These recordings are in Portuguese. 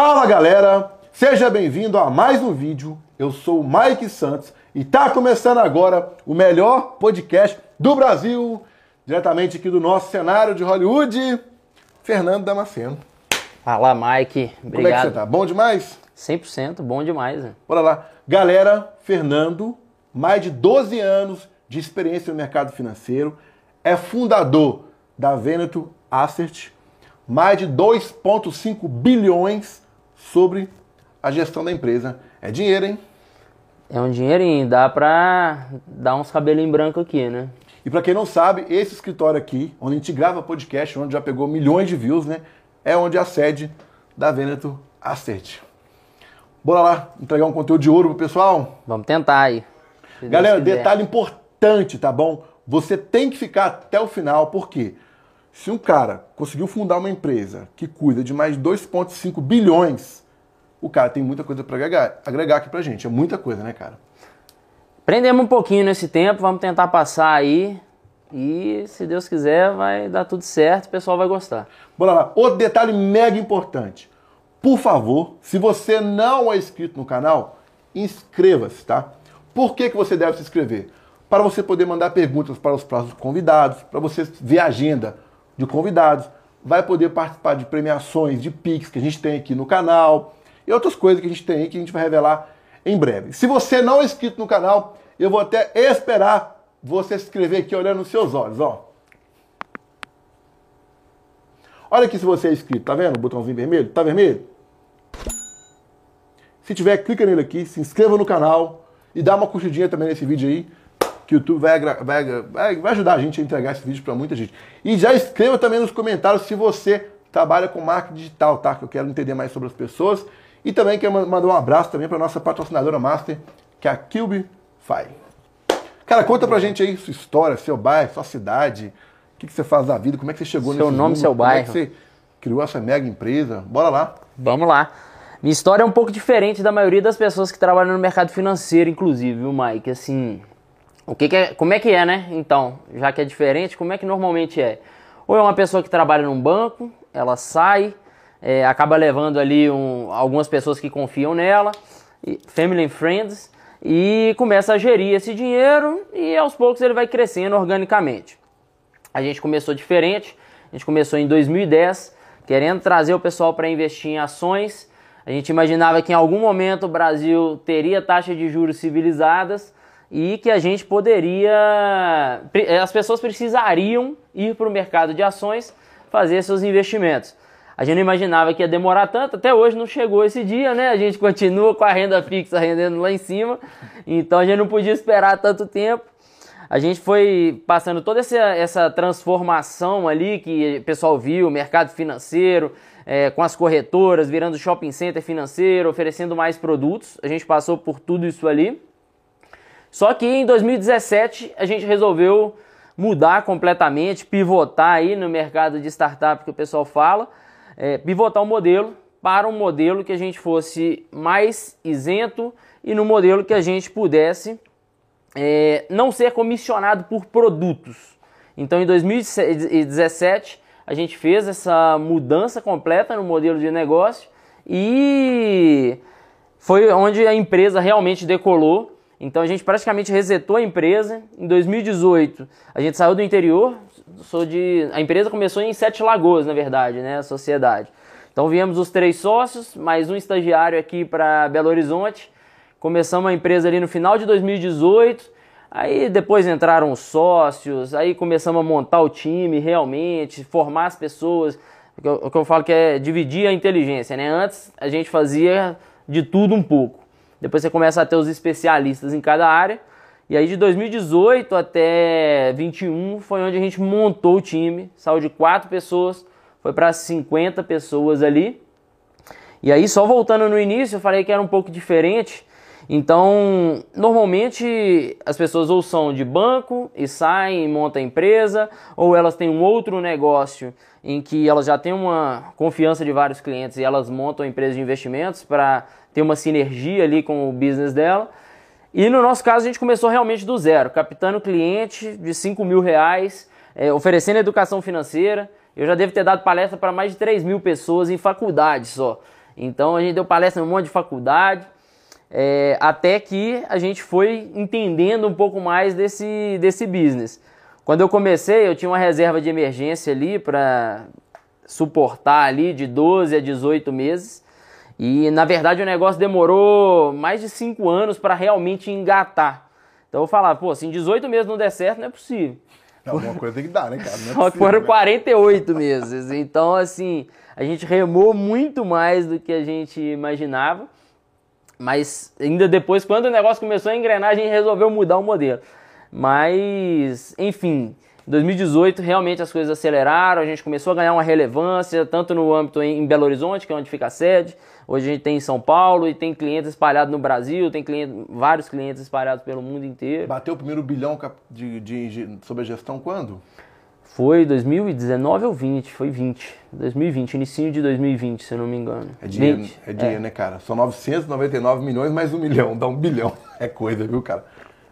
Fala galera, seja bem-vindo a mais um vídeo. Eu sou o Mike Santos e tá começando agora o melhor podcast do Brasil, diretamente aqui do nosso cenário de Hollywood, Fernando Damasceno. Fala, Mike. Obrigado. Como é que você tá? Bom demais? 100%, bom demais. Né? Bora lá. Galera, Fernando, mais de 12 anos de experiência no mercado financeiro, é fundador da Veneto Asset, mais de 2,5 bilhões sobre a gestão da empresa. É dinheiro, hein? É um dinheirinho, dá pra dar uns cabelinhos brancos aqui, né? E para quem não sabe, esse escritório aqui, onde a gente grava podcast, onde já pegou milhões de views, né? É onde é a sede da Veneto Asset. Bora lá entregar um conteúdo de ouro pro pessoal? Vamos tentar aí. Galera, detalhe importante, tá bom? Você tem que ficar até o final, porque se um cara conseguiu fundar uma empresa que cuida de mais de 2,5 bilhões, o cara tem muita coisa para agregar, agregar aqui pra gente. É muita coisa, né, cara? Prendemos um pouquinho nesse tempo, vamos tentar passar aí. E se Deus quiser, vai dar tudo certo, o pessoal vai gostar. Bora lá. Outro detalhe mega importante. Por favor, se você não é inscrito no canal, inscreva-se, tá? Por que, que você deve se inscrever? Para você poder mandar perguntas para os próximos convidados, para você ver a agenda de convidados, vai poder participar de premiações, de Pix que a gente tem aqui no canal e outras coisas que a gente tem aí que a gente vai revelar em breve. Se você não é inscrito no canal, eu vou até esperar você se inscrever aqui olhando nos seus olhos, ó. Olha aqui se você é inscrito, tá vendo o botãozinho vermelho? Tá vermelho? Se tiver, clica nele aqui, se inscreva no canal e dá uma curtidinha também nesse vídeo aí, que o YouTube vai, vai, vai, vai ajudar a gente a entregar esse vídeo para muita gente. E já escreva também nos comentários se você trabalha com marketing digital, tá? Que eu quero entender mais sobre as pessoas. E também quero mandar um abraço também para nossa patrocinadora master, que é a Cubify. Cara, conta pra gente aí sua história, seu bairro, sua cidade, o que, que você faz da vida, como é que você chegou Seu nesse nome, mundo, seu como bairro. é que você criou essa mega empresa. Bora lá. Vamos lá. Minha história é um pouco diferente da maioria das pessoas que trabalham no mercado financeiro, inclusive, viu, Mike? Assim, o que, que é, como é que é, né? Então, já que é diferente, como é que normalmente é? Ou é uma pessoa que trabalha num banco, ela sai, é, acaba levando ali um, algumas pessoas que confiam nela, family and friends, e começa a gerir esse dinheiro e aos poucos ele vai crescendo organicamente. A gente começou diferente, a gente começou em 2010, querendo trazer o pessoal para investir em ações. A gente imaginava que em algum momento o Brasil teria taxas de juros civilizadas e que a gente poderia. As pessoas precisariam ir para o mercado de ações fazer seus investimentos. A gente não imaginava que ia demorar tanto, até hoje não chegou esse dia, né? A gente continua com a renda fixa rendendo lá em cima, então a gente não podia esperar tanto tempo. A gente foi passando toda essa, essa transformação ali que o pessoal viu, mercado financeiro, é, com as corretoras, virando shopping center financeiro, oferecendo mais produtos. A gente passou por tudo isso ali. Só que em 2017 a gente resolveu mudar completamente, pivotar aí no mercado de startup que o pessoal fala, é, pivotar o modelo para um modelo que a gente fosse mais isento e no modelo que a gente pudesse é, não ser comissionado por produtos. Então, em 2017, a gente fez essa mudança completa no modelo de negócio e foi onde a empresa realmente decolou. Então, a gente praticamente resetou a empresa. Em 2018, a gente saiu do interior. Sou de, a empresa começou em Sete Lagoas, na verdade, né, a sociedade. Então, viemos os três sócios, mais um estagiário aqui para Belo Horizonte. Começamos a empresa ali no final de 2018. Aí depois entraram os sócios, aí começamos a montar o time realmente, formar as pessoas. O que eu, o que eu falo que é dividir a inteligência, né? Antes a gente fazia de tudo um pouco. Depois você começa a ter os especialistas em cada área. E aí de 2018 até 21 foi onde a gente montou o time. Saiu de quatro pessoas, foi para 50 pessoas ali. E aí só voltando no início, eu falei que era um pouco diferente. Então, normalmente as pessoas ou são de banco e saem e montam a empresa, ou elas têm um outro negócio em que elas já têm uma confiança de vários clientes e elas montam a empresa de investimentos para ter uma sinergia ali com o business dela. E no nosso caso a gente começou realmente do zero, captando cliente de 5 mil reais, é, oferecendo educação financeira. Eu já devo ter dado palestra para mais de 3 mil pessoas em faculdade só. Então a gente deu palestra em um monte de faculdade, é, até que a gente foi entendendo um pouco mais desse, desse business. Quando eu comecei, eu tinha uma reserva de emergência ali para suportar ali de 12 a 18 meses. E na verdade o negócio demorou mais de 5 anos para realmente engatar. Então eu falava, pô, se em 18 meses não der certo, não é possível. Alguma coisa tem que dar, né, cara? Não é Só que foram 48 meses. Então, assim, a gente remou muito mais do que a gente imaginava. Mas ainda depois, quando o negócio começou a engrenar, a gente resolveu mudar o modelo. Mas, enfim, 2018 realmente as coisas aceleraram, a gente começou a ganhar uma relevância, tanto no âmbito em Belo Horizonte, que é onde fica a sede, hoje a gente tem em São Paulo e tem clientes espalhados no Brasil, tem cliente, vários clientes espalhados pelo mundo inteiro. Bateu o primeiro bilhão de, de, de, sobre a gestão quando? Foi 2019 ou 20? Foi 20. 2020, início de 2020, se eu não me engano. É dinheiro, 20, é dinheiro é. né, cara? São 999 milhões mais um milhão, dá um bilhão. É coisa, viu, cara?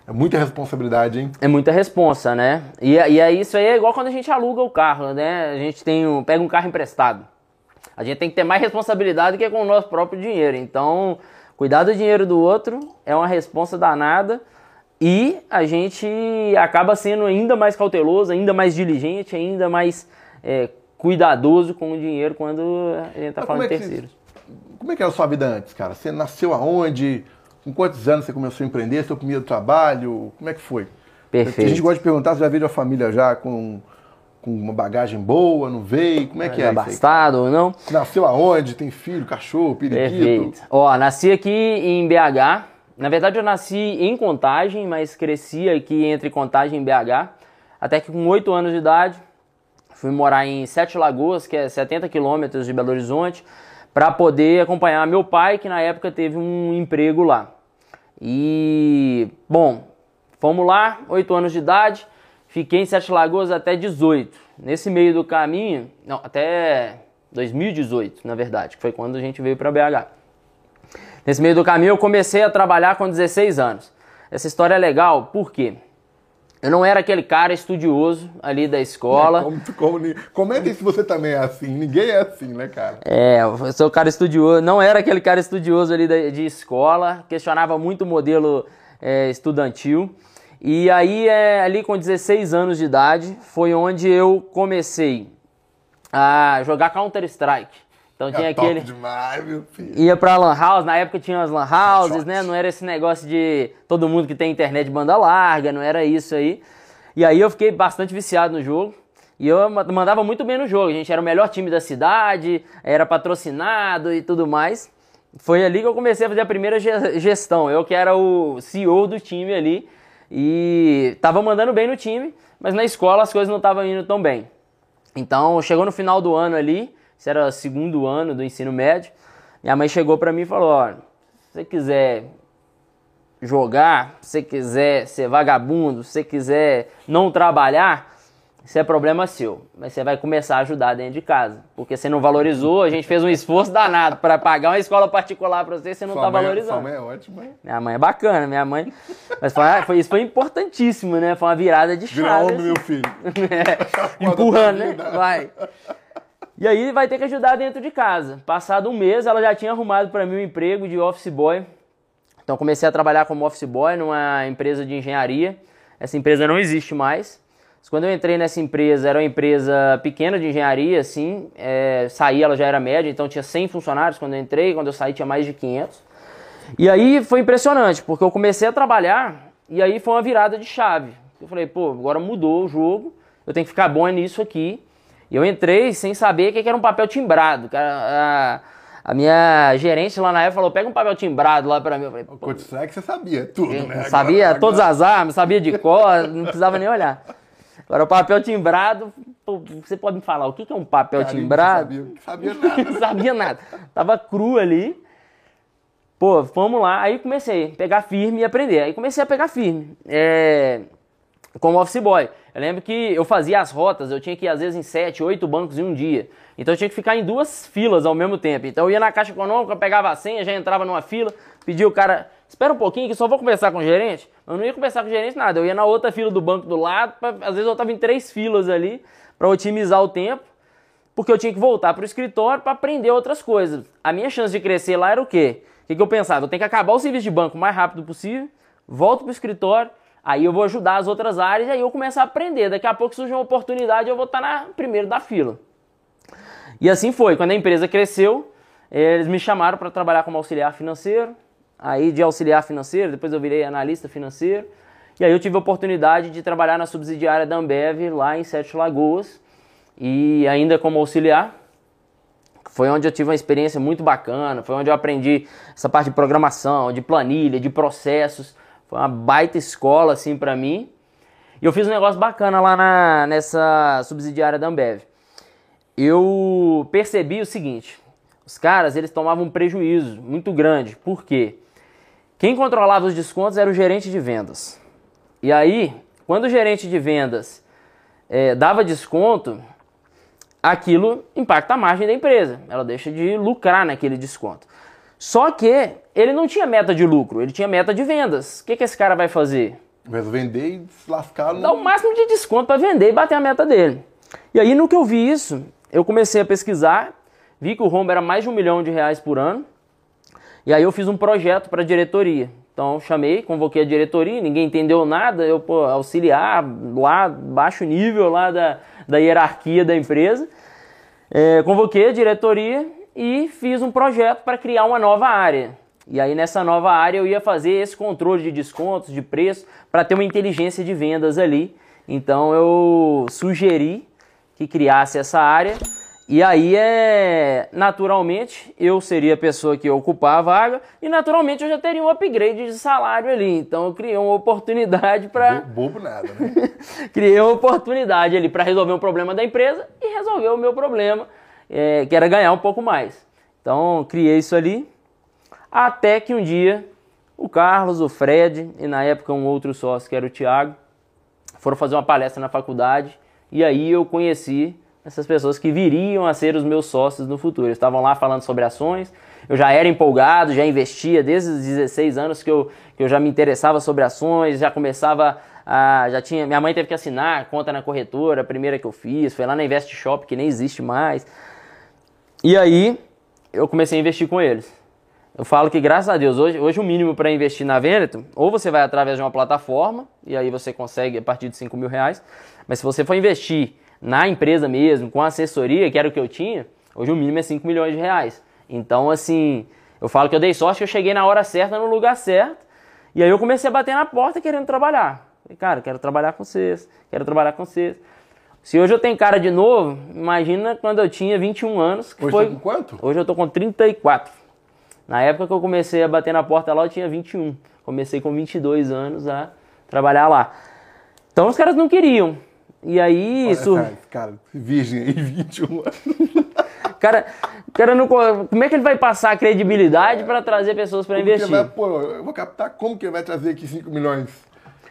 É muita responsabilidade, hein? É muita responsa, né? E, e aí isso aí é igual quando a gente aluga o carro, né? A gente tem um, pega um carro emprestado. A gente tem que ter mais responsabilidade que com o nosso próprio dinheiro. Então, cuidar do dinheiro do outro é uma responsa danada e a gente acaba sendo ainda mais cauteloso, ainda mais diligente, ainda mais é, cuidadoso com o dinheiro quando a gente está falando é de terceiros. como é que era a sua vida antes, cara? Você nasceu aonde? Com quantos anos você começou a empreender? Seu primeiro trabalho? Como é que foi? Perfeito. A gente gosta de perguntar se já veio a família já com, com uma bagagem boa, não veio? Como é que é? Abastado ou não? Nasceu aonde? Tem filho, cachorro, periquito? Perfeito. Ó, nasci aqui em BH. Na verdade, eu nasci em Contagem, mas cresci aqui entre Contagem e BH. Até que com 8 anos de idade, fui morar em Sete Lagoas, que é 70 quilômetros de Belo Horizonte, para poder acompanhar meu pai, que na época teve um emprego lá. E, bom, fomos lá, 8 anos de idade, fiquei em Sete Lagoas até 18. Nesse meio do caminho, não, até 2018, na verdade, que foi quando a gente veio para BH. Nesse meio do caminho eu comecei a trabalhar com 16 anos. Essa história é legal, por quê? Eu não era aquele cara estudioso ali da escola. É, como, como, comenta se você também é assim. Ninguém é assim, né, cara? É, eu sou cara estudioso. Não era aquele cara estudioso ali de, de escola. Questionava muito o modelo é, estudantil. E aí, é, ali com 16 anos de idade, foi onde eu comecei a jogar Counter-Strike. Então tinha é aquele. Demais, meu filho. Ia pra Lan House, na época tinha as Lan Houses, né? Não era esse negócio de todo mundo que tem internet de banda larga, não era isso aí. E aí eu fiquei bastante viciado no jogo. E eu mandava muito bem no jogo. A gente era o melhor time da cidade, era patrocinado e tudo mais. Foi ali que eu comecei a fazer a primeira gestão. Eu que era o CEO do time ali. E tava mandando bem no time, mas na escola as coisas não estavam indo tão bem. Então chegou no final do ano ali isso era segundo ano do ensino médio. Minha mãe chegou para mim e falou: Olha, se você quiser jogar, se você quiser ser vagabundo, se você quiser não trabalhar, isso é problema seu. Mas você vai começar a ajudar dentro de casa. Porque você não valorizou, a gente fez um esforço danado para pagar uma escola particular para você e você não está valorizando. Minha mãe é ótima. Minha mãe é bacana, minha mãe. Mas foi, foi, isso foi importantíssimo, né? Foi uma virada de chave. Vira homem, assim. meu filho. É, empurrando, né? Vai. E aí vai ter que ajudar dentro de casa. Passado um mês, ela já tinha arrumado para mim um emprego de office boy. Então comecei a trabalhar como office boy numa empresa de engenharia. Essa empresa não existe mais. Quando eu entrei nessa empresa, era uma empresa pequena de engenharia, assim. É, saí, ela já era média, então tinha 100 funcionários quando eu entrei. Quando eu saí, tinha mais de 500. E aí foi impressionante, porque eu comecei a trabalhar e aí foi uma virada de chave. Eu falei, pô, agora mudou o jogo, eu tenho que ficar bom nisso aqui. E eu entrei sem saber o que era um papel timbrado. A, a minha gerente lá na época falou: pega um papel timbrado lá pra mim. Eu falei, o Cotistrike você sabia tudo, né? Agora, sabia agora... todas as armas, sabia de cor, não precisava nem olhar. Agora, o papel timbrado, você pode me falar o que é um papel Carinho, timbrado? Sabia, sabia nada. não sabia nada. Tava cru ali. Pô, vamos lá. Aí comecei a pegar firme e aprender. Aí comecei a pegar firme. É, como office boy. Eu lembro que eu fazia as rotas, eu tinha que ir às vezes em sete, oito bancos em um dia. Então eu tinha que ficar em duas filas ao mesmo tempo. Então eu ia na caixa econômica, pegava a senha, já entrava numa fila, pedia o cara, espera um pouquinho que só vou conversar com o gerente. Eu não ia conversar com o gerente nada, eu ia na outra fila do banco do lado, pra, às vezes eu estava em três filas ali para otimizar o tempo. porque eu tinha que voltar para o escritório para aprender outras coisas. A minha chance de crescer lá era o quê? O que, que eu pensava? Eu tenho que acabar o serviço de banco o mais rápido possível, volto para o escritório, aí eu vou ajudar as outras áreas e aí eu começo a aprender. Daqui a pouco surge uma oportunidade eu vou estar na primeiro da fila. E assim foi. Quando a empresa cresceu, eles me chamaram para trabalhar como auxiliar financeiro. Aí de auxiliar financeiro, depois eu virei analista financeiro. E aí eu tive a oportunidade de trabalhar na subsidiária da Ambev lá em Sete Lagoas e ainda como auxiliar. Foi onde eu tive uma experiência muito bacana, foi onde eu aprendi essa parte de programação, de planilha, de processos. Foi uma baita escola assim para mim. E eu fiz um negócio bacana lá na, nessa subsidiária da Ambev. Eu percebi o seguinte, os caras eles tomavam um prejuízo muito grande. Por quê? Quem controlava os descontos era o gerente de vendas. E aí, quando o gerente de vendas é, dava desconto, aquilo impacta a margem da empresa. Ela deixa de lucrar naquele desconto. Só que ele não tinha meta de lucro, ele tinha meta de vendas. O que, que esse cara vai fazer? Vai vender e se lascar no... Dá o máximo de desconto para vender e bater a meta dele. E aí, no que eu vi isso, eu comecei a pesquisar, vi que o rombo era mais de um milhão de reais por ano. E aí eu fiz um projeto para a diretoria. Então chamei, convoquei a diretoria, ninguém entendeu nada, eu pô, auxiliar lá, baixo nível lá da, da hierarquia da empresa. É, convoquei a diretoria e fiz um projeto para criar uma nova área. E aí nessa nova área eu ia fazer esse controle de descontos, de preço, para ter uma inteligência de vendas ali. Então eu sugeri que criasse essa área e aí é naturalmente eu seria a pessoa que ia ocupar a vaga e naturalmente eu já teria um upgrade de salário ali. Então eu criei uma oportunidade para bobo nada, né? criei uma oportunidade ali para resolver um problema da empresa e resolver o meu problema, é, que era ganhar um pouco mais. Então criei isso ali até que um dia o Carlos, o Fred e na época um outro sócio que era o Thiago foram fazer uma palestra na faculdade e aí eu conheci essas pessoas que viriam a ser os meus sócios no futuro. Eles estavam lá falando sobre ações, eu já era empolgado, já investia desde os 16 anos que eu, que eu já me interessava sobre ações, já começava a. Já tinha, minha mãe teve que assinar conta na corretora, a primeira que eu fiz, foi lá na Invest Shop, que nem existe mais. E aí eu comecei a investir com eles. Eu falo que, graças a Deus, hoje, hoje o mínimo para investir na Veneto, ou você vai através de uma plataforma, e aí você consegue a partir de 5 mil reais, mas se você for investir na empresa mesmo, com assessoria, que era o que eu tinha, hoje o mínimo é 5 milhões de reais. Então, assim, eu falo que eu dei sorte que eu cheguei na hora certa, no lugar certo, e aí eu comecei a bater na porta querendo trabalhar. Falei, cara, quero trabalhar com vocês, quero trabalhar com vocês. Se hoje eu tenho cara de novo, imagina quando eu tinha 21 anos. Que hoje foi... tá com quanto? Hoje eu tô com 34. Na época que eu comecei a bater na porta lá, eu tinha 21. Comecei com 22 anos a trabalhar lá. Então os caras não queriam. E aí, isso. Cara, cara, virgem aí, 21 anos. Cara, cara não, como é que ele vai passar a credibilidade para trazer pessoas para investir? vai, pô, eu vou captar como que ele vai trazer aqui 5 milhões?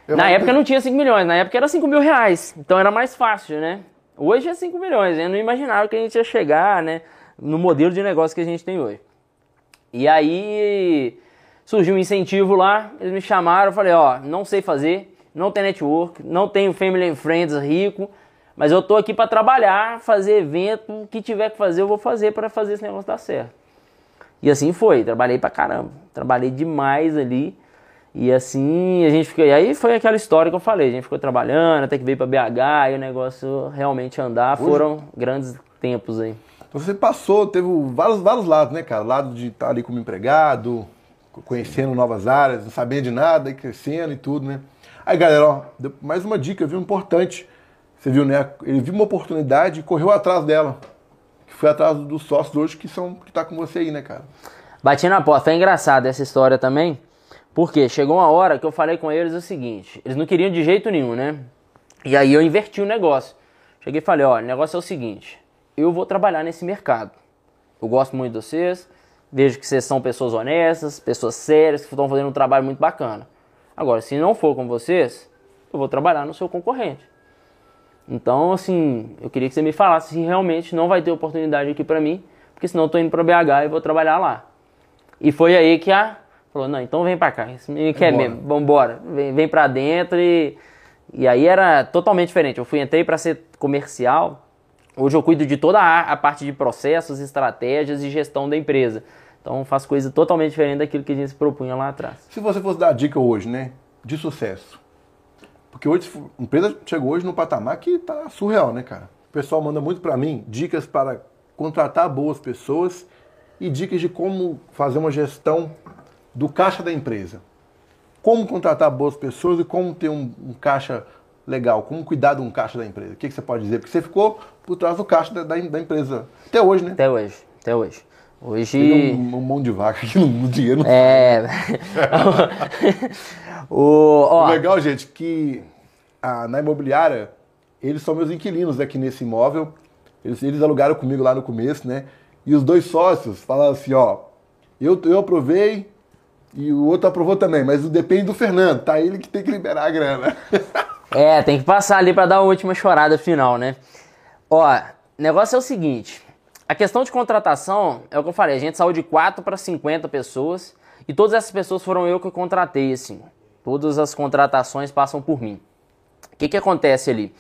Eu Na época não tinha 5 milhões, na época era 5 mil reais. Então era mais fácil, né? Hoje é 5 milhões. Eu não imaginava que a gente ia chegar, né? No modelo de negócio que a gente tem hoje. E aí surgiu um incentivo lá, eles me chamaram, eu falei, ó, não sei fazer, não tem network, não tenho family and friends rico, mas eu tô aqui para trabalhar, fazer evento, o que tiver que fazer eu vou fazer para fazer esse negócio dar certo. E assim foi, trabalhei pra caramba, trabalhei demais ali. E assim, a gente ficou. E aí foi aquela história que eu falei, a gente ficou trabalhando até que veio pra BH e o negócio realmente andar. Foram grandes tempos aí. Então você passou, teve vários, vários lados, né, cara? Lado de estar ali como empregado, conhecendo novas áreas, não sabendo de nada, e crescendo e tudo, né? Aí, galera, ó, mais uma dica, viu? Importante. Você viu, né? Ele viu uma oportunidade e correu atrás dela. Que foi atrás dos sócios hoje que são que tá com você aí, né, cara? Bati na porta. Foi engraçado essa história também. Porque chegou uma hora que eu falei com eles o seguinte: eles não queriam de jeito nenhum, né? E aí eu inverti o negócio. Cheguei e falei: olha, o negócio é o seguinte: eu vou trabalhar nesse mercado. Eu gosto muito de vocês, vejo que vocês são pessoas honestas, pessoas sérias, que estão fazendo um trabalho muito bacana. Agora, se não for com vocês, eu vou trabalhar no seu concorrente. Então, assim, eu queria que você me falasse se realmente não vai ter oportunidade aqui pra mim, porque senão eu tô indo pra BH e vou trabalhar lá. E foi aí que a falou, não, então vem pra cá, esse menino quer Vambora. mesmo, vambora, vem, vem pra dentro e... E aí era totalmente diferente, eu fui, entrei pra ser comercial, Hoje eu cuido de toda a, a parte de processos, estratégias e gestão da empresa. Então faço coisa totalmente diferente daquilo que a gente se propunha lá atrás. Se você fosse dar dica hoje, né, de sucesso, porque hoje a empresa chegou hoje no patamar que tá surreal, né, cara? O pessoal manda muito para mim dicas para contratar boas pessoas e dicas de como fazer uma gestão do caixa da empresa. Como contratar boas pessoas e como ter um, um caixa legal, como cuidar de um caixa da empresa. O que, que você pode dizer? Porque você ficou por trás do caixa da, da, da empresa até hoje, né? Até hoje, até hoje. Hoje. Tem um, um monte de vaca aqui no dinheiro. Não é. o, ó. o legal, gente, que a, na imobiliária, eles são meus inquilinos aqui nesse imóvel. Eles, eles alugaram comigo lá no começo, né? E os dois sócios falaram assim, ó, eu, eu aprovei e o outro aprovou também, mas depende do Fernando, tá? Ele que tem que liberar a grana. é, tem que passar ali para dar a última chorada final, né? Ó, negócio é o seguinte, a questão de contratação, é o que eu falei, a gente saiu de 4 para 50 pessoas e todas essas pessoas foram eu que contratei, assim. Todas as contratações passam por mim. O que, que acontece ali?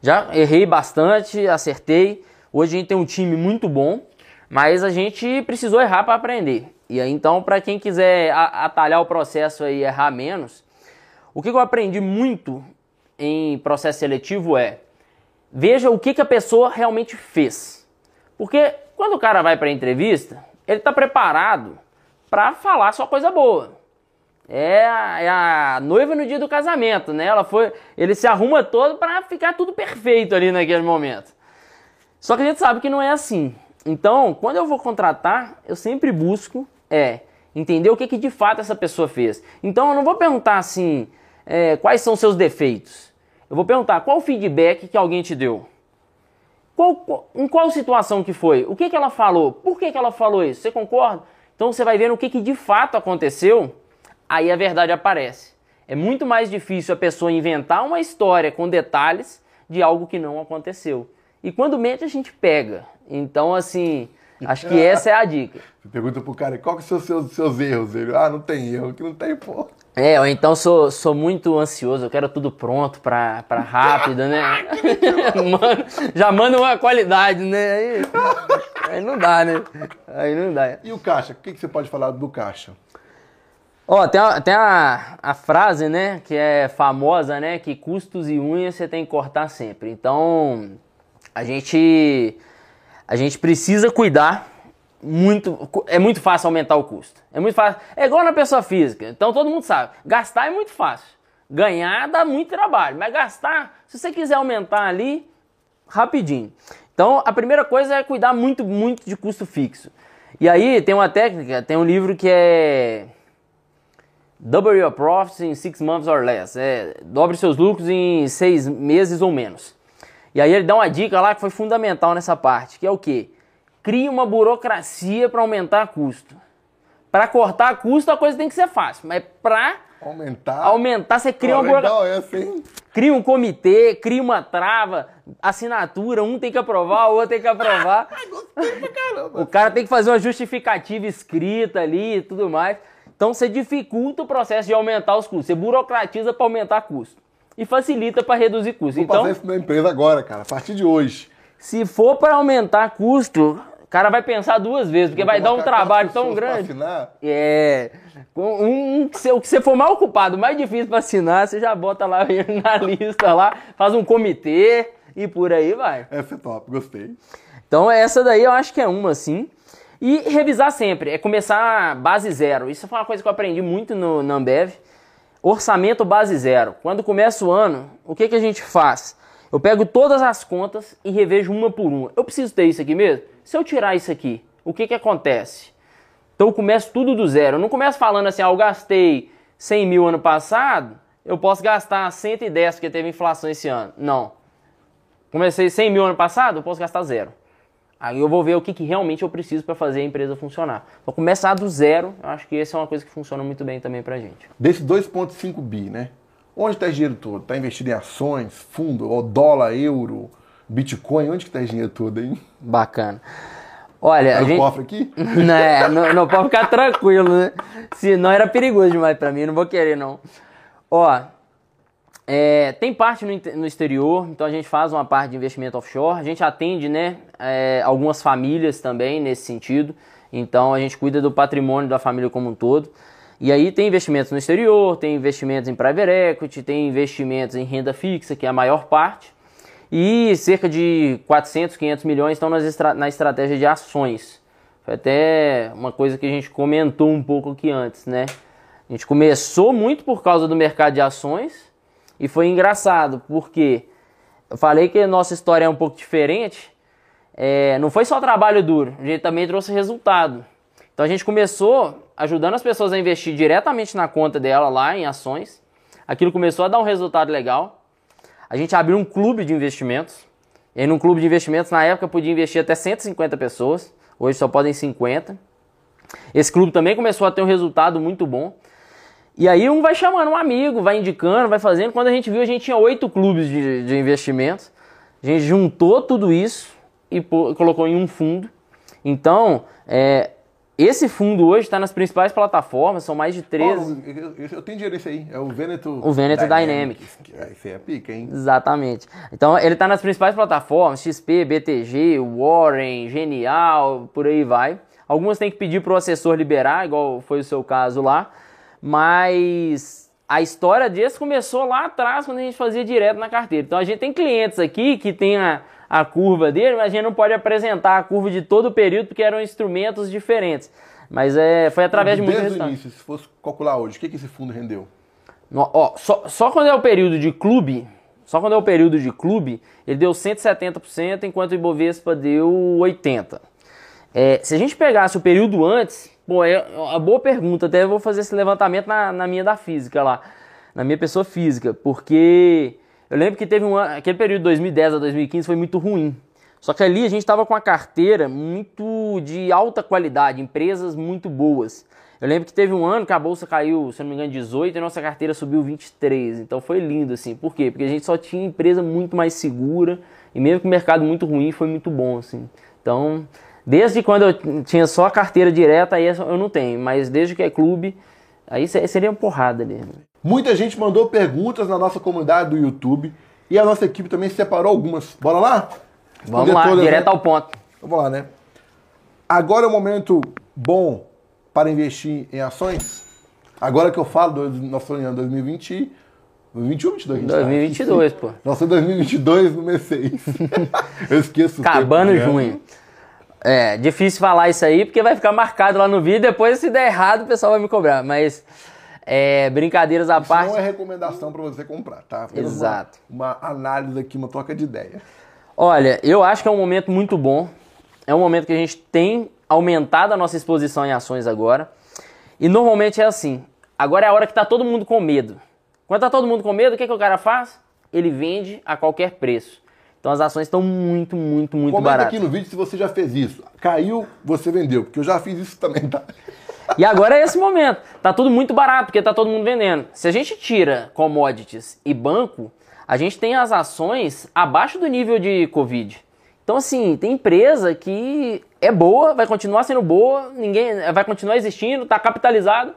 Já errei bastante, acertei. Hoje a gente tem um time muito bom, mas a gente precisou errar para aprender. E aí, então, para quem quiser atalhar o processo e errar menos, o que, eu aprendi muito em processo seletivo é veja o que, que a pessoa realmente fez. Porque quando o cara vai para entrevista, ele está preparado para falar só coisa boa. É a, é a, noiva no dia do casamento, né? Ela foi, ele se arruma todo para ficar tudo perfeito ali naquele momento. Só que a gente sabe que não é assim. Então, quando eu vou contratar, eu sempre busco é entender o que, que de fato essa pessoa fez. Então, eu não vou perguntar assim é, quais são seus defeitos. Eu vou perguntar qual o feedback que alguém te deu. Qual, em qual situação que foi? O que, que ela falou? Por que, que ela falou isso? Você concorda? Então você vai vendo o que, que de fato aconteceu, aí a verdade aparece. É muito mais difícil a pessoa inventar uma história com detalhes de algo que não aconteceu. E quando mente a gente pega. Então, assim, acho que essa é a dica. Você pergunta pro cara, qual que são os seus, seus erros? Ele, ah, não tem erro, que não tem, pô. É, ou então sou, sou muito ansioso, eu quero tudo pronto pra, pra rápido, né? Mano, já manda uma qualidade, né? Aí, aí, não dá, né? Aí não dá. E o caixa? O que, que você pode falar do caixa? Ó, tem, a, tem a, a frase, né, que é famosa, né, que custos e unhas você tem que cortar sempre. Então, a gente, a gente precisa cuidar muito. É muito fácil aumentar o custo. É muito fácil. É igual na pessoa física. Então todo mundo sabe. Gastar é muito fácil. Ganhar dá muito trabalho. Mas gastar, se você quiser aumentar ali, rapidinho. Então a primeira coisa é cuidar muito, muito de custo fixo. E aí tem uma técnica, tem um livro que é. Double your profits in six months or less. É, dobre seus lucros em seis meses ou menos. E aí ele dá uma dica lá que foi fundamental nessa parte, que é o quê? Cria uma burocracia para aumentar custo. Para cortar custo, a coisa tem que ser fácil, mas para aumentar, aumentar você cria uma burocracia. É cria um comitê, cria uma trava, assinatura, um tem que aprovar, o outro tem que aprovar. o cara tem que fazer uma justificativa escrita ali e tudo mais. Então você dificulta o processo de aumentar os custos, você burocratiza para aumentar custo e facilita para reduzir custos. Vou então, fazer isso na empresa agora, cara, a partir de hoje. Se for para aumentar custo, o cara vai pensar duas vezes, porque Vou vai dar um trabalho tão grande. É. Um, um, se, o que você for mal ocupado, mais difícil para assinar, você já bota lá na lista lá, faz um comitê e por aí vai. Essa é top, gostei. Então essa daí eu acho que é uma, sim. E revisar sempre, é começar base zero. Isso foi uma coisa que eu aprendi muito no, no Ambev. Orçamento base zero. Quando começa o ano, o que, que a gente faz? Eu pego todas as contas e revejo uma por uma. Eu preciso ter isso aqui mesmo? Se eu tirar isso aqui, o que, que acontece? Então eu começo tudo do zero. Eu não começo falando assim, ah, eu gastei 100 mil ano passado, eu posso gastar 110 porque teve inflação esse ano. Não. Comecei 100 mil ano passado, eu posso gastar zero. Aí eu vou ver o que, que realmente eu preciso para fazer a empresa funcionar. Vou começar do zero, eu acho que essa é uma coisa que funciona muito bem também pra gente. Desse 2,5 bi, né? Onde está esse dinheiro todo? Está investido em ações, fundo, ou dólar, euro, Bitcoin? Onde que está esse dinheiro todo, hein? Bacana. Olha, tá a gente... cofre aqui? Não, não, não pode ficar tranquilo, né? Se não era perigoso demais para mim, não vou querer não. Ó, É, tem parte no, no, exterior, então a gente faz uma parte de investimento offshore, a gente atende né, é, algumas famílias também nesse sentido, então a gente cuida do patrimônio da família como um todo. E aí tem investimentos no exterior, tem investimentos em private equity, tem investimentos em renda fixa, que é a maior parte, e cerca de 400, 500 milhões estão estra na estratégia de ações. Foi até uma coisa que a gente comentou um pouco aqui antes, né? A gente começou muito por causa do mercado de ações e foi engraçado, porque eu falei que a nossa história é um pouco diferente. É, não foi só trabalho duro, a gente também trouxe resultado. Então a gente começou ajudando as pessoas a investir diretamente na conta dela lá em ações. Aquilo começou a dar um resultado legal. A gente abriu um clube de investimentos. E num clube de investimentos, na época, podia investir até 150 pessoas. Hoje só podem 50. Esse clube também começou a ter um resultado muito bom. E aí um vai chamando um amigo, vai indicando, vai fazendo. Quando a gente viu, a gente tinha oito clubes de, de investimentos. A gente juntou tudo isso e colocou em um fundo. Então, é, esse fundo hoje está nas principais plataformas, são mais de 13. eu, eu, tenho dinheiro nesse aí, é o Veneto O Veneto Dynamics. Dynamics. Esse é pica, hein? Exatamente. Então, ele está nas principais plataformas, XP, BTG, Warren, Genial, por aí vai. Algumas tem que pedir para o assessor liberar, igual foi o seu caso lá. Mas a história desse começou lá atrás, quando a gente fazia direto na carteira. Então a gente tem clientes aqui que tem a, a curva dele, mas a gente não pode apresentar a curva de todo o período, porque eram instrumentos diferentes. Mas é, foi através de muitos Desde o início, se fosse calcular hoje, o que, que esse fundo rendeu? No, ó, só, só quando é o período de clube, só quando é o período de clube, ele deu 170%, enquanto o Ibovespa deu 80%. É, se a gente pegasse o período antes, Bom, é uma boa pergunta. Até vou fazer esse levantamento na, na minha da física lá, na minha pessoa física, porque eu lembro que teve um aquele período de 2010 a 2015 foi muito ruim. Só que ali a gente estava com uma carteira muito de alta qualidade, empresas muito boas. Eu lembro que teve um ano que a bolsa caiu, se não me engano, 18 e nossa carteira subiu 23. Então foi lindo assim. Por quê? Porque a gente só tinha empresa muito mais segura e mesmo com o mercado muito ruim foi muito bom assim. Então, Desde quando eu tinha só a carteira direta, aí eu não tenho, mas desde que é clube, aí seria uma porrada ali. Muita gente mandou perguntas na nossa comunidade do YouTube e a nossa equipe também separou algumas. Bora lá? Vamos lá, todas, direto né? ao ponto. Vamos lá, né? Agora é o momento bom para investir em ações? Agora que eu falo do nosso ano 2020, 2021, 22, 2022, pô. Nossa, 2022 no mês 6. eu esqueço. Acabando tempo, né? junho. É, difícil falar isso aí, porque vai ficar marcado lá no vídeo, depois se der errado o pessoal vai me cobrar, mas é, brincadeiras à isso parte... não é recomendação para você comprar, tá? Exato. Uma, uma, análise aqui, uma troca de ideia. Olha, eu acho que é um momento muito bom, é um momento que a gente tem aumentado a nossa exposição em ações agora, e normalmente é assim, agora é a hora que tá todo mundo com medo. Quando tá todo mundo com medo, o que, que o cara faz? Ele vende a qualquer preço. Então as ações estão muito, muito, muito Comenta baratas. aqui no vídeo se você já fez isso. Caiu, você vendeu, porque eu já fiz isso também, tá? E agora é esse momento. Tá tudo muito barato, porque tá todo mundo vendendo. Se a gente tira commodities e banco, a gente tem as ações abaixo do nível de Covid. Então, assim, tem empresa que é boa, vai continuar sendo boa, ninguém vai continuar existindo, tá capitalizado.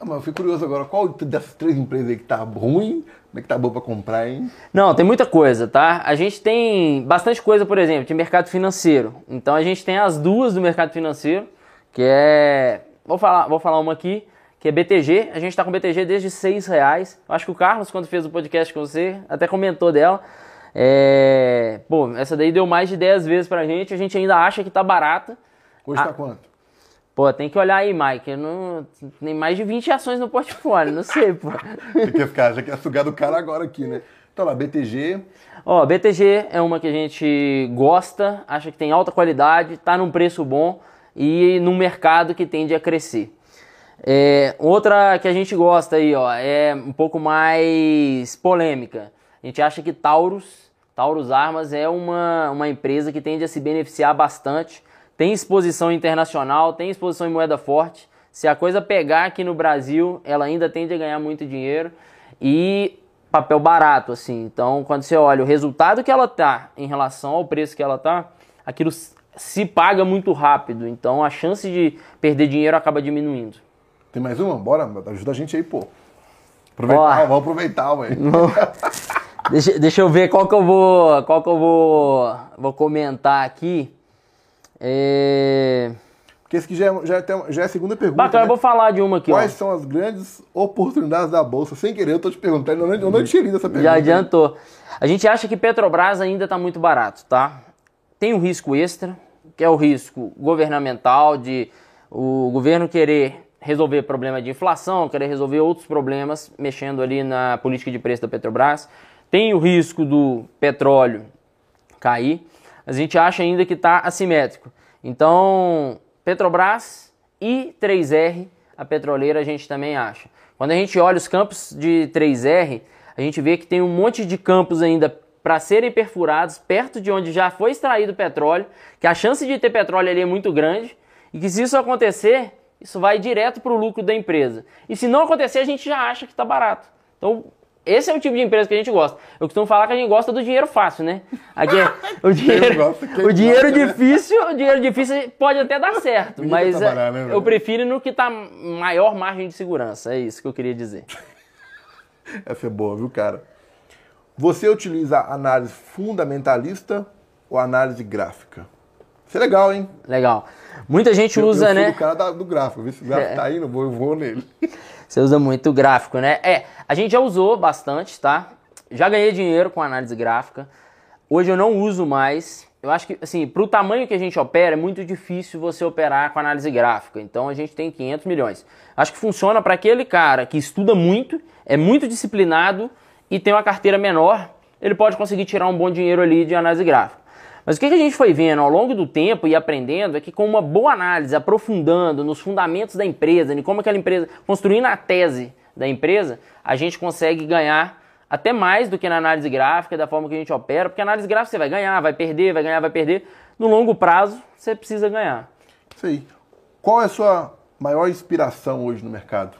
Ah, mas eu fico curioso agora, qual dessas três empresas aí que tá ruim, como é que tá bom para comprar, hein? Não, tem muita coisa, tá? A gente tem bastante coisa, por exemplo, de mercado financeiro. Então a gente tem as duas do mercado financeiro, que é. Vou falar, vou falar uma aqui, que é BTG. A gente está com BTG desde seis reais. Acho que o Carlos, quando fez o podcast com você, até comentou dela. É... Pô, essa daí deu mais de 10 vezes pra gente. A gente ainda acha que tá barata. Hoje tá quanto? Pô, tem que olhar aí, Mike. Eu não... Tem mais de 20 ações no portfólio, não sei, pô. tem que ficar, já quer sugar do cara agora aqui, né? Então lá, BTG. Ó, BTG é uma que a gente gosta, acha que tem alta qualidade, tá num preço bom e num mercado que tende a crescer. É, outra que a gente gosta aí, ó, é um pouco mais polêmica. A gente acha que Taurus, Taurus Armas é uma, uma empresa que tende a se beneficiar bastante tem exposição internacional, tem exposição em moeda forte. Se a coisa pegar aqui no Brasil, ela ainda tende a ganhar muito dinheiro e papel barato, assim. Então, quando você olha o resultado que ela tá em relação ao preço que ela tá, aquilo se paga muito rápido. Então, a chance de perder dinheiro acaba diminuindo. Tem mais uma? Bora, ajuda a gente aí, pô. Aproveitar, vamos aproveitar, ué. deixa, deixa eu ver qual que eu vou, qual que eu vou, vou comentar aqui. É... Porque esse aqui já é, já, é, já é a segunda pergunta. Bacana, né? eu vou falar de uma aqui. Quais ó. são as grandes oportunidades da Bolsa? Sem querer, eu tô te perguntando, eu não, eu não tinha lido essa pergunta. Já adiantou. A gente acha que Petrobras ainda está muito barato, tá? Tem um risco extra, que é o risco governamental de o governo querer resolver problema de inflação, querer resolver outros problemas, mexendo ali na política de preço da Petrobras. Tem o risco do petróleo cair, a gente acha ainda que está assimétrico. Então, Petrobras e 3R, a petroleira, a gente também acha. Quando a gente olha os campos de 3R, a gente vê que tem um monte de campos ainda para serem perfurados perto de onde já foi extraído petróleo, que a chance de ter petróleo ali é muito grande e que se isso acontecer, isso vai direto para o lucro da empresa. E se não acontecer, a gente já acha que está barato. Então, esse é o tipo de empresa que a gente gosta. Eu costumo falar que a gente gosta do dinheiro fácil, né? Aqui é, o dinheiro, o dinheiro gosta, né? difícil, né? o dinheiro difícil pode até dar certo, mas é, né, eu prefiro no que está maior margem de segurança. É isso que eu queria dizer. Essa é boa, viu, cara? Você utiliza análise fundamentalista ou análise gráfica? Isso é legal, hein? Legal. Muita gente eu, usa, eu né? O cara da, do gráfico, vê se o gráfico é. tá indo, eu vou nele. Você usa muito gráfico, né? É, a gente já usou bastante, tá? Já ganhei dinheiro com análise gráfica. Hoje eu não uso mais. Eu acho que, assim, para o tamanho que a gente opera, é muito difícil você operar com análise gráfica. Então a gente tem 500 milhões. Acho que funciona para aquele cara que estuda muito, é muito disciplinado e tem uma carteira menor. Ele pode conseguir tirar um bom dinheiro ali de análise gráfica. Mas o que a gente foi vendo ao longo do tempo e aprendendo é que com uma boa análise, aprofundando nos fundamentos da empresa, em como aquela empresa, construindo a tese da empresa, a gente consegue ganhar até mais do que na análise gráfica, da forma que a gente opera, porque a análise gráfica você vai ganhar, vai perder, vai ganhar, vai perder. No longo prazo, você precisa ganhar. Isso aí. Qual é a sua maior inspiração hoje no mercado?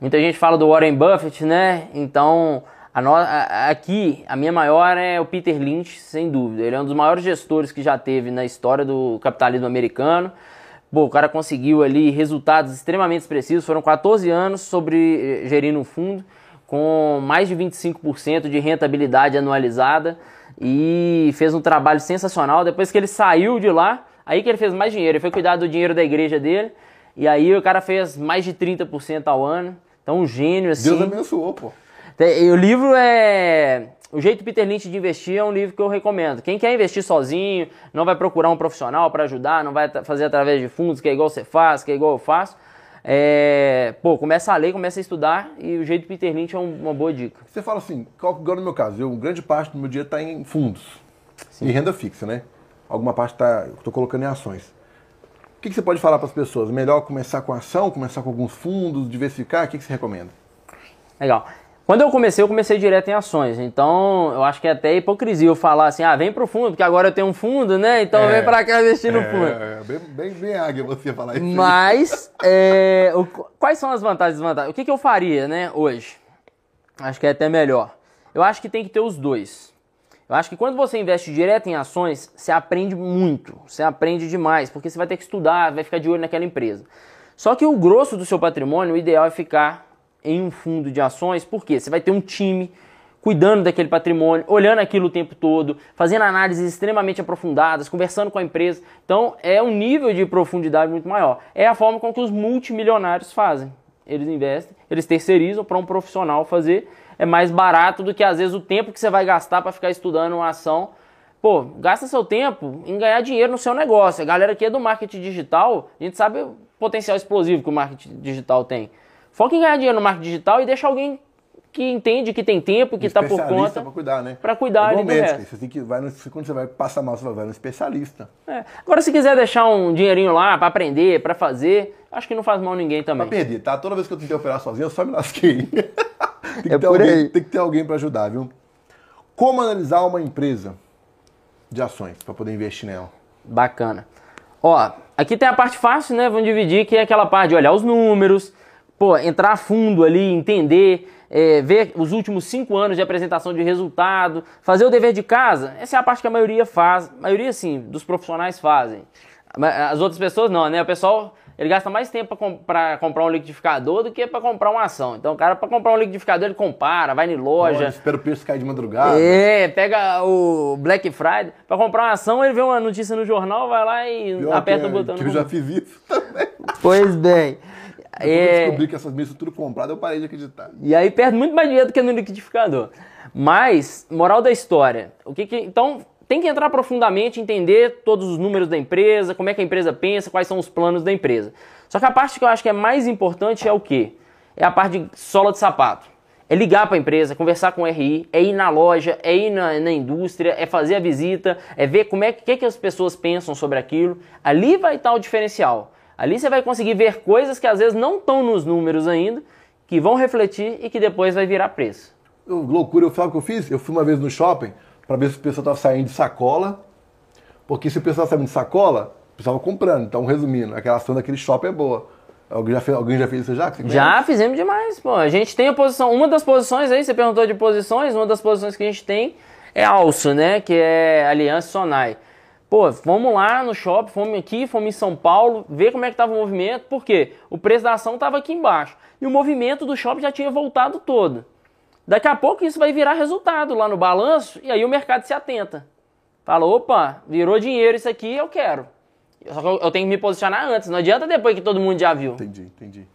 Muita gente fala do Warren Buffett, né? Então, a no, a, aqui, a minha maior é o Peter Lynch, sem dúvida. Ele é um dos maiores gestores que já teve na história do capitalismo americano. Pô, o cara conseguiu ali resultados extremamente expressivos. Foram 14 anos sobre eh, gerindo um fundo com mais de 25% de rentabilidade anualizada e fez um trabalho sensacional. Depois que ele saiu de lá, aí que ele fez mais dinheiro. Ele foi cuidar do dinheiro da igreja dele e aí o cara fez mais de 30% ao ano. Então, um gênio assim. Deus abençoou, pô. O livro é. O jeito Peter Lynch de investir é um livro que eu recomendo. Quem quer investir sozinho, não vai procurar um profissional para ajudar, não vai fazer através de fundos, que é igual você faz, que é igual eu faço. É, pô, começa a ler, começa a estudar e o jeito Peter Lynch é uma boa dica. Você fala assim, igual no meu caso, eu, grande parte do meu dia está em fundos Sim. e renda fixa, né? Alguma parte tá, eu estou colocando em ações. O que, que você pode falar para as pessoas? Melhor começar com ação, começar com alguns fundos, diversificar? O que, que você recomenda? Legal. Quando eu comecei, eu comecei direto em ações. Então, eu acho que é até hipocrisia eu falar assim, ah, vem pro fundo, porque agora eu tenho um fundo, né? Então é, vem pra cá investir no é, fundo. É, bem, bem, bem águia você falar isso. Mas, é, o, quais são as vantagens e desvantagens? O que, que eu faria, né, hoje? Acho que é até melhor. Eu acho que tem que ter os dois. Eu acho que quando você investe direto em ações, você aprende muito, você aprende demais, porque você vai ter que estudar, vai ficar de olho naquela empresa. Só que o grosso do seu patrimônio, o ideal é ficar em um fundo de ações, porque você vai ter um time cuidando daquele patrimônio, olhando aquilo o tempo todo, fazendo análises extremamente aprofundadas, conversando com a empresa. Então é um nível de profundidade muito maior. É a forma com que os multimilionários fazem. Eles investem, eles terceirizam para um profissional fazer. É mais barato do que às vezes o tempo que você vai gastar para ficar estudando uma ação. Pô, gasta seu tempo em ganhar dinheiro no seu negócio. A galera aqui é do marketing digital, a gente sabe o potencial explosivo que o marketing digital tem. Foca em ganhar dinheiro no marketing digital e deixa alguém que entende, que tem tempo, que está por conta. para cuidar, né? Para cuidar do resto. Você tem que vai no, quando você vai passar mal, você vai no especialista. É. Agora, se quiser deixar um dinheirinho lá para aprender, para fazer, acho que não faz mal a ninguém também. Pra perder, tá? Toda vez que eu tentei operar sozinho, eu só me lasquei. tem, que é ter alguém, aí. tem que ter alguém para ajudar, viu? Como analisar uma empresa de ações para poder investir nela? Bacana. Ó, aqui tem a parte fácil, né? Vamos dividir, que é aquela parte de olhar os números, pô, entrar fundo ali, entender, é, ver os últimos cinco anos de apresentação de resultado, fazer o dever de casa, essa é a parte que a maioria faz, a maioria sim, dos profissionais fazem. As outras pessoas não, né? O pessoal ele gasta mais tempo para comprar um liquidificador do que para comprar uma ação. Então, o cara, para comprar um liquidificador, ele compara, vai em loja. Olha, espera o preço cair de madrugada. É, pega o Black Friday. Para comprar uma ação, ele vê uma notícia no jornal, vai lá e Pior aperta o botão. Que eu já fiz isso também. Pois bem. Depois é... eu descobri que essas mesas tudo comprado, eu parei de acreditar. E aí perde muito mais dinheiro do que no liquidificador. Mas, moral da história, o que, que então tem que entrar profundamente, entender todos os números da empresa, como é que a empresa pensa, quais são os planos da empresa. Só que a parte que eu acho que é mais importante é o quê? É a parte de sola de sapato. É ligar para a empresa, conversar com o RI, é ir na loja, é ir na, na indústria, é fazer a visita, é ver como é que, que as pessoas pensam sobre aquilo. Ali vai estar o diferencial. Ali você vai conseguir ver coisas que às vezes não estão nos números ainda, que vão refletir e que depois vai virar preço. Eu, loucura, eu sabe o que eu fiz? Eu fui uma vez no shopping, para ver se o pessoal estava saindo de sacola. Porque se o pessoal saindo de sacola, o pessoal estava comprando. Então, resumindo, aquela ação daquele shopping é boa. Alguém já fez, alguém já fez isso já? Já fizemos demais, pô. A gente tem a posição, uma das posições aí, você perguntou de posições, uma das posições que a gente tem é Alço, né? Que é Aliança Sonai. Pô, vamos lá no shopping, fomos aqui, fomos em São Paulo, ver como é que estava o movimento, porque o preço da ação estava aqui embaixo. E o movimento do shopping já tinha voltado todo. Daqui a pouco isso vai virar resultado lá no balanço e aí o mercado se atenta. Fala, opa, virou dinheiro isso aqui, eu quero. Só que eu tenho que me posicionar antes, não adianta depois que todo mundo já viu. Entendi, entendi.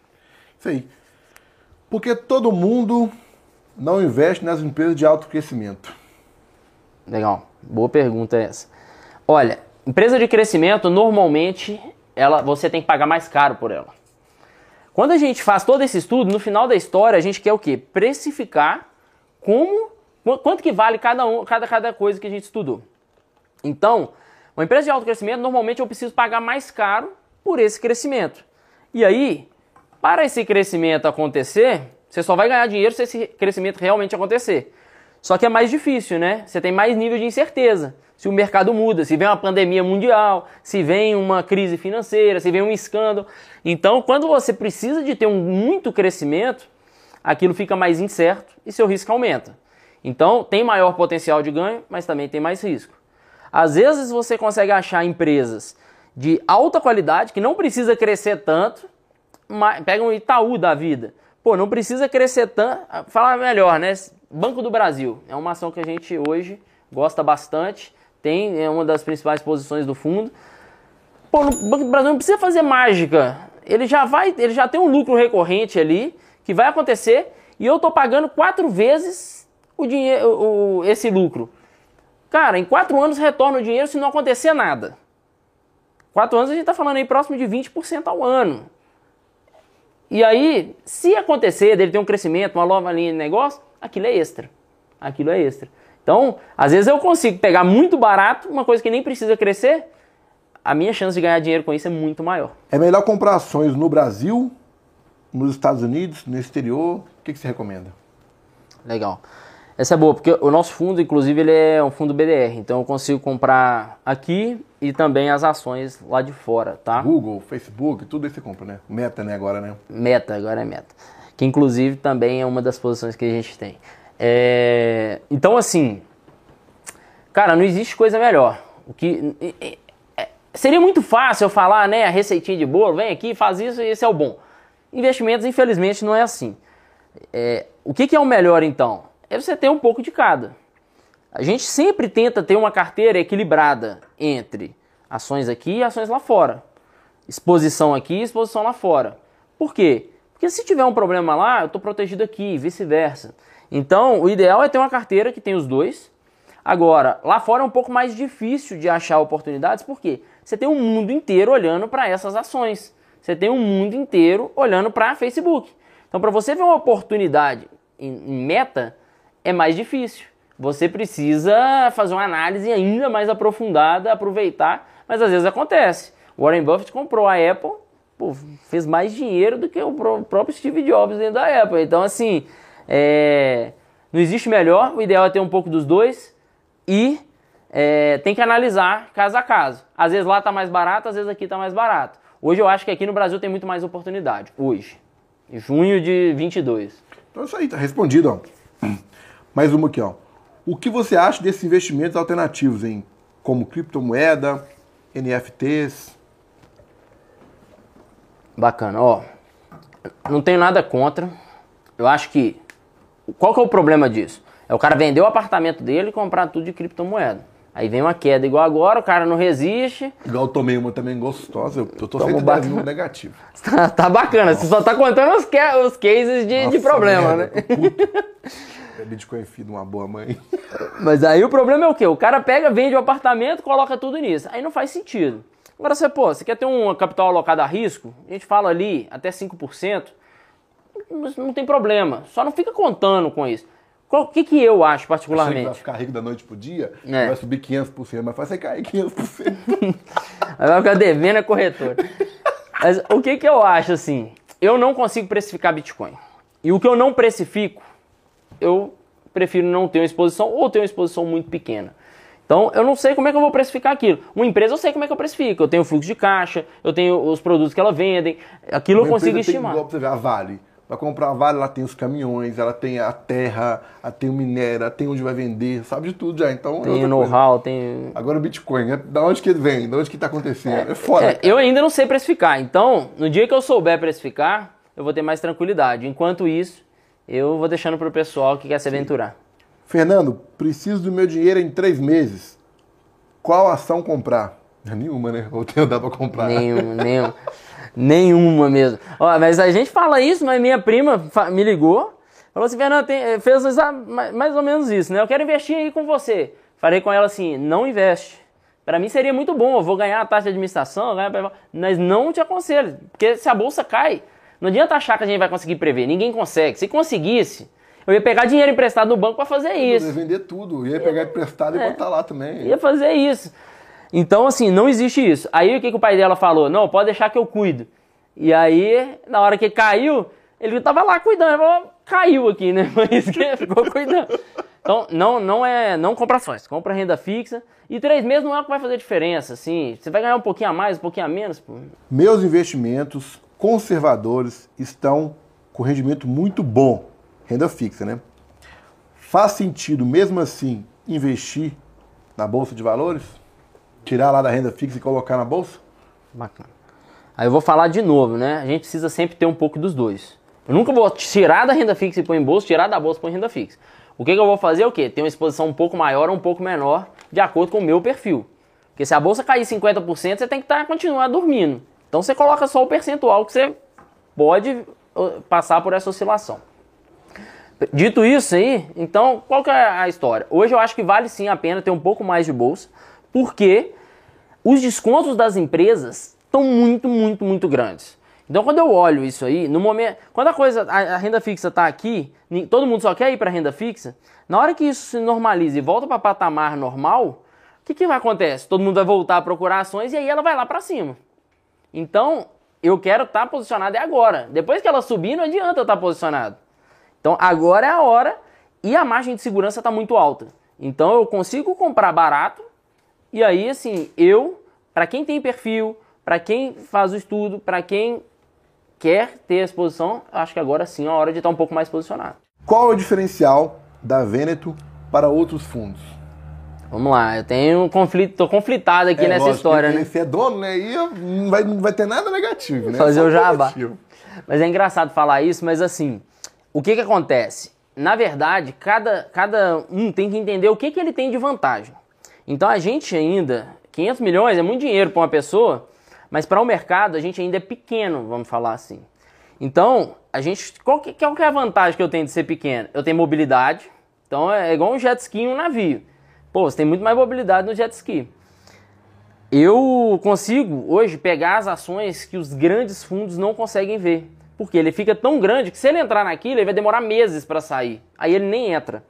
Isso aí. Porque todo mundo não investe nas empresas de alto crescimento. Legal, boa pergunta essa. Olha, empresa de crescimento, normalmente, ela, você tem que pagar mais caro por ela. Quando a gente faz todo esse estudo, no final da história, a gente quer o quê? Precificar como quanto que vale cada, um, cada, cada coisa que a gente estudou. Então, uma empresa de alto crescimento, normalmente eu preciso pagar mais caro por esse crescimento. E aí, para esse crescimento acontecer, você só vai ganhar dinheiro se esse crescimento realmente acontecer. Só que é mais difícil, né? Você tem mais nível de incerteza se o mercado muda, se vem uma pandemia mundial, se vem uma crise financeira, se vem um escândalo. Então, quando você precisa de ter um muito crescimento, aquilo fica mais incerto e seu risco aumenta. Então, tem maior potencial de ganho, mas também tem mais risco. Às vezes você consegue achar empresas de alta qualidade que não precisa crescer tanto, pega um Itaú da vida. Pô, não precisa crescer tanto. Fala melhor, né? Banco do Brasil é uma ação que a gente hoje gosta bastante tem, é uma das principais posições do fundo. Pô, o Banco do Brasil não precisa fazer mágica. Ele já vai, ele já tem um lucro recorrente ali que vai acontecer e eu tô pagando quatro vezes o dinheiro, o, esse lucro. Cara, em quatro anos retorna o dinheiro se não acontecer nada. Quatro anos a gente está falando aí próximo de 20% ao ano. E aí, se acontecer dele ter um crescimento, uma nova linha de negócio, aquilo é extra. Aquilo é extra. Então, às vezes eu consigo pegar muito barato, uma coisa que nem precisa crescer, a minha chance de ganhar dinheiro com isso é muito maior. É melhor comprar ações no Brasil, nos Estados Unidos, no exterior? O que, que você recomenda? Legal. Essa é boa, porque o nosso fundo, inclusive, ele é um fundo BDR, então eu consigo comprar aqui e também as ações lá de fora, tá? Google, Facebook, tudo isso você compra, né? Meta, né, agora, né? Meta, agora é meta. Que inclusive também é uma das posições que a gente tem. É, então, assim, cara, não existe coisa melhor. O que é, seria muito fácil eu falar, né, a receitinha de bolo, vem aqui, faz isso e esse é o bom. Investimentos, infelizmente, não é assim. É, o que, que é o melhor, então? É você ter um pouco de cada. A gente sempre tenta ter uma carteira equilibrada entre ações aqui e ações lá fora. Exposição aqui e exposição lá fora. Por quê? Porque se tiver um problema lá, eu estou protegido aqui, vice-versa. Então, o ideal é ter uma carteira que tem os dois. Agora, lá fora é um pouco mais difícil de achar oportunidades, porque você tem um mundo inteiro olhando para essas ações. Você tem um mundo inteiro olhando para Facebook. Então, para você ver uma oportunidade em meta, é mais difícil. Você precisa fazer uma análise ainda mais aprofundada, aproveitar, mas às vezes acontece. Warren Buffett comprou a Apple, pô, fez mais dinheiro do que o próprio Steve Jobs dentro da Apple. Então, assim, é, não existe melhor, o ideal é ter um pouco dos dois e é, tem que analisar caso a caso. Às vezes lá está mais barato, às vezes aqui está mais barato. Hoje eu acho que aqui no Brasil tem muito mais oportunidade. Hoje. Junho de 22. Então isso aí, tá respondido. Ó. Mais uma aqui, ó. O que você acha desses investimentos alternativos, em como criptomoeda, NFTs? Bacana, ó. Não tenho nada contra. Eu acho que. Qual que é o problema disso? É o cara vender o apartamento dele e comprar tudo de criptomoeda. Aí vem uma queda igual agora, o cara não resiste. Igual eu tomei uma também gostosa, eu, eu tô sempre no negativo. tá, tá bacana, Nossa. você só tá contando os, os cases de, Nossa, de problema, né? É Bitcoin filho de uma boa mãe. Mas aí o problema é o quê? O cara pega, vende o apartamento, coloca tudo nisso. Aí não faz sentido. Agora você, pô, você quer ter um capital alocado a risco? A gente fala ali até 5%, não tem problema. Só não fica contando com isso. O que, que eu acho particularmente? Achei que vai ficar rico da noite pro dia, é. vai subir 500%, mas faz você cair 500%. vai ficar devendo a corretora. mas o que, que eu acho assim? Eu não consigo precificar Bitcoin. E o que eu não precifico, eu prefiro não ter uma exposição ou ter uma exposição muito pequena. Então, eu não sei como é que eu vou precificar aquilo. Uma empresa eu sei como é que eu precifico. Eu tenho fluxo de caixa, eu tenho os produtos que ela vendem. Aquilo uma eu consigo estimar. Tem, igual você ver, a Vale. Para comprar a Vale, ela tem os caminhões, ela tem a terra, ela tem o minério, ela tem onde vai vender, sabe de tudo já. Então, é tem know-how, tem. Agora o Bitcoin, né? da onde que vem? Da onde que está acontecendo? É, é foda. É, eu ainda não sei precificar. Então, no dia que eu souber precificar, eu vou ter mais tranquilidade. Enquanto isso, eu vou deixando para o pessoal que quer se aventurar. Fernando, preciso do meu dinheiro em três meses. Qual ação comprar? Nenhuma, né? Ou tem dá para comprar? Nenhuma, nenhuma. Nenhuma mesmo. Ó, mas a gente fala isso, mas minha prima me ligou, falou assim, Fernando, tem, eh, fez mais ou menos isso, né? Eu quero investir aí com você. Falei com ela assim, não investe. Para mim seria muito bom, eu vou ganhar a taxa de administração, mas não te aconselho, porque se a bolsa cai, não adianta achar que a gente vai conseguir prever, ninguém consegue. Se conseguisse, eu ia pegar dinheiro emprestado no banco para fazer isso. Eu ia vender tudo, ia pegar emprestado é, e botar lá também. Ia fazer isso. Então, assim, não existe isso. Aí o que, que o pai dela falou? Não, pode deixar que eu cuido. E aí, na hora que caiu, ele tava lá cuidando. Ele falou, caiu aqui, né? Mas que ficou cuidando. Então, não, não é. Não compra ações, compra renda fixa. E três meses não é o que vai fazer diferença, assim. Você vai ganhar um pouquinho a mais, um pouquinho a menos. Pô. Meus investimentos conservadores estão com rendimento muito bom. Renda fixa, né? Faz sentido, mesmo assim, investir na Bolsa de Valores? Tirar lá da renda fixa e colocar na bolsa? Bacana. Aí eu vou falar de novo, né? A gente precisa sempre ter um pouco dos dois. Eu nunca vou tirar da renda fixa e pôr em bolsa, tirar da bolsa e pôr em renda fixa. O que, que eu vou fazer é o quê? Ter uma exposição um pouco maior ou um pouco menor, de acordo com o meu perfil. Porque se a bolsa cair 50%, você tem que tá, continuar dormindo. Então você coloca só o percentual que você pode uh, passar por essa oscilação. Dito isso aí, então qual que é a história? Hoje eu acho que vale sim a pena ter um pouco mais de bolsa porque os descontos das empresas estão muito, muito, muito grandes. Então, quando eu olho isso aí, no momento, quando a coisa, a, a renda fixa está aqui, todo mundo só quer ir para renda fixa. Na hora que isso se normaliza e volta para patamar normal, o que, que vai acontecer? Todo mundo vai voltar a procurar ações e aí ela vai lá para cima. Então, eu quero estar tá posicionado é agora. Depois que ela subir, não adianta eu estar tá posicionado. Então, agora é a hora e a margem de segurança está muito alta. Então, eu consigo comprar barato e aí, assim, eu, para quem tem perfil, para quem faz o estudo, para quem quer ter a exposição, acho que agora sim é a hora de estar um pouco mais posicionado. Qual é o diferencial da Veneto para outros fundos? Vamos lá, eu tenho um conflito, tô conflitado aqui é, nessa lógico, história, né? Você é dono, né? E não vai, não vai ter nada negativo, né? Fazer o jabá. Mas é engraçado falar isso, mas assim, o que que acontece? Na verdade, cada, cada um tem que entender o que, que ele tem de vantagem. Então a gente ainda, 500 milhões é muito dinheiro para uma pessoa, mas para o mercado a gente ainda é pequeno, vamos falar assim. Então, a gente, qual que, qual que é a vantagem que eu tenho de ser pequeno? Eu tenho mobilidade, então é igual um jet ski e um navio. Pô, você tem muito mais mobilidade no jet ski. Eu consigo hoje pegar as ações que os grandes fundos não conseguem ver. Porque ele fica tão grande que se ele entrar naquilo, ele vai demorar meses para sair. Aí ele nem entra.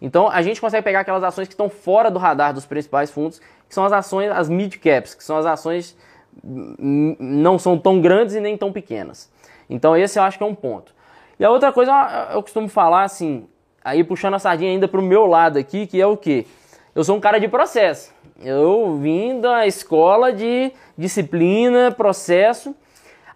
Então a gente consegue pegar aquelas ações que estão fora do radar dos principais fundos, que são as ações, as mid caps, que são as ações hum, não são tão grandes e nem tão pequenas. Então esse eu acho que é um ponto. E a outra coisa eu costumo falar assim, aí puxando a sardinha ainda para o meu lado aqui, que é o que? Eu sou um cara de processo. Eu vim da escola de disciplina, processo.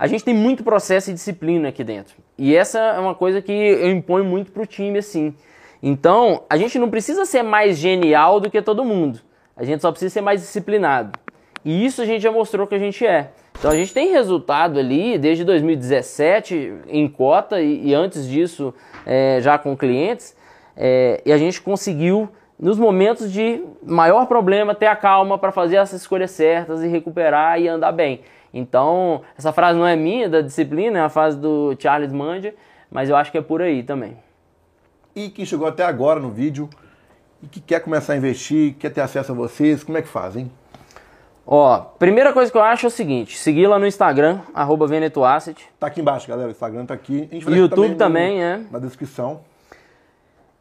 A gente tem muito processo e disciplina aqui dentro. E essa é uma coisa que eu imponho muito para o time, assim. Então, a gente não precisa ser mais genial do que todo mundo. A gente só precisa ser mais disciplinado. E isso a gente já mostrou que a gente é. Então a gente tem resultado ali desde 2017 em cota e, e antes disso é, já com clientes é, e a gente conseguiu nos momentos de maior problema ter a calma para fazer as escolhas certas e recuperar e andar bem. Então essa frase não é minha da disciplina, é a frase do Charles Mandia, mas eu acho que é por aí também. E quem chegou até agora no vídeo e que quer começar a investir, quer ter acesso a vocês, como é que faz, hein? Ó, primeira coisa que eu acho é o seguinte, seguir lá no Instagram, arroba VenetoAsset. Tá aqui embaixo, galera, o Instagram tá aqui. A gente vai YouTube também, no, é. Na descrição.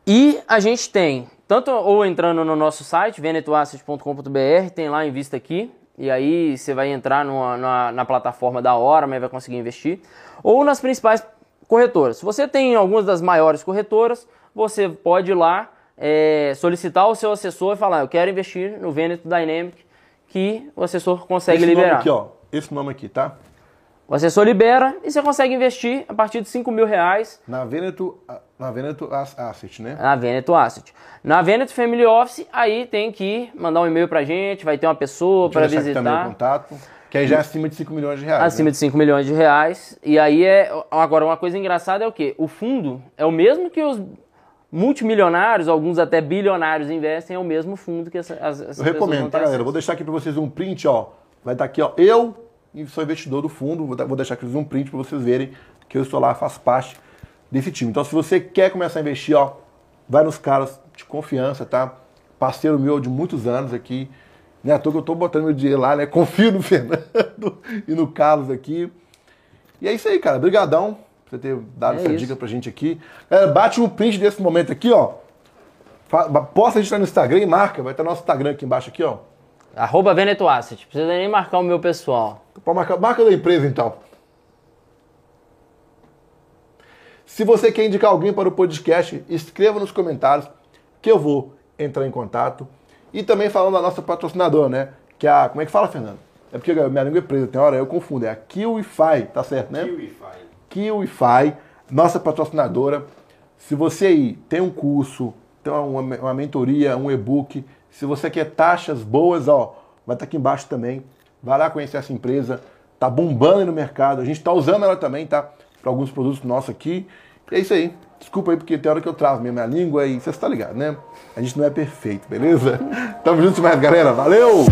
E a gente tem, tanto ou entrando no nosso site, venetoasset.com.br, tem lá em vista aqui, e aí você vai entrar numa, na, na plataforma da hora, mas vai conseguir investir, ou nas principais corretoras. Se você tem algumas das maiores corretoras, você pode ir lá é, solicitar o seu assessor e falar, eu quero investir no Veneto Dynamic, que o assessor consegue Esse liberar. Nome aqui, ó. Esse nome aqui, tá? O assessor libera e você consegue investir a partir de 5 mil reais. Na Veneto, na Veneto Asset, né? Na Veneto Asset. Na Veneto Family Office, aí tem que mandar um e-mail pra gente, vai ter uma pessoa para visitar. Aqui também o contato. Que aí já é acima de 5 milhões de reais. Acima né? de 5 milhões de reais. E aí é. Agora, uma coisa engraçada é o quê? O fundo é o mesmo que os multimilionários, alguns até bilionários investem, é o mesmo fundo que essa, as, as Eu recomendo, tá, galera? Vou deixar aqui para vocês um print, ó. Vai estar tá aqui, ó. Eu sou investidor do fundo, vou deixar aqui um print para vocês verem que eu estou lá, faço parte desse time. Então, se você quer começar a investir, ó, vai nos caras de confiança, tá? Parceiro meu de muitos anos aqui. Não é à toa que eu estou botando meu dinheiro lá, né? Confio no Fernando e no Carlos aqui. E é isso aí, cara. Obrigadão você ter dado é essa isso. dica pra gente aqui. É, bate um print desse momento aqui, ó. Posta a gente lá no Instagram e marca. Vai estar nosso Instagram aqui embaixo, aqui, ó. Arroba Veneto Asset. Precisa nem marcar o meu pessoal. Pode marcar, marca da empresa, então. Se você quer indicar alguém para o podcast, escreva nos comentários que eu vou entrar em contato. E também falando da nossa patrocinadora, né? Que é a. Como é que fala, Fernando? É porque minha língua é presa, tem hora eu confundo. É a KiwiFi, tá certo, né? KiwiFi. KiwiFi, nossa patrocinadora. Se você aí tem um curso, tem uma, uma mentoria, um e-book, se você quer taxas boas, ó, vai estar aqui embaixo também. Vai lá conhecer essa empresa. Tá bombando no mercado. A gente tá usando ela também, tá? Para alguns produtos nossos aqui. E é isso aí. Desculpa aí, porque tem hora que eu travo mesmo a língua e você está ligado, né? A gente não é perfeito, beleza? Tamo junto mais, galera. Valeu!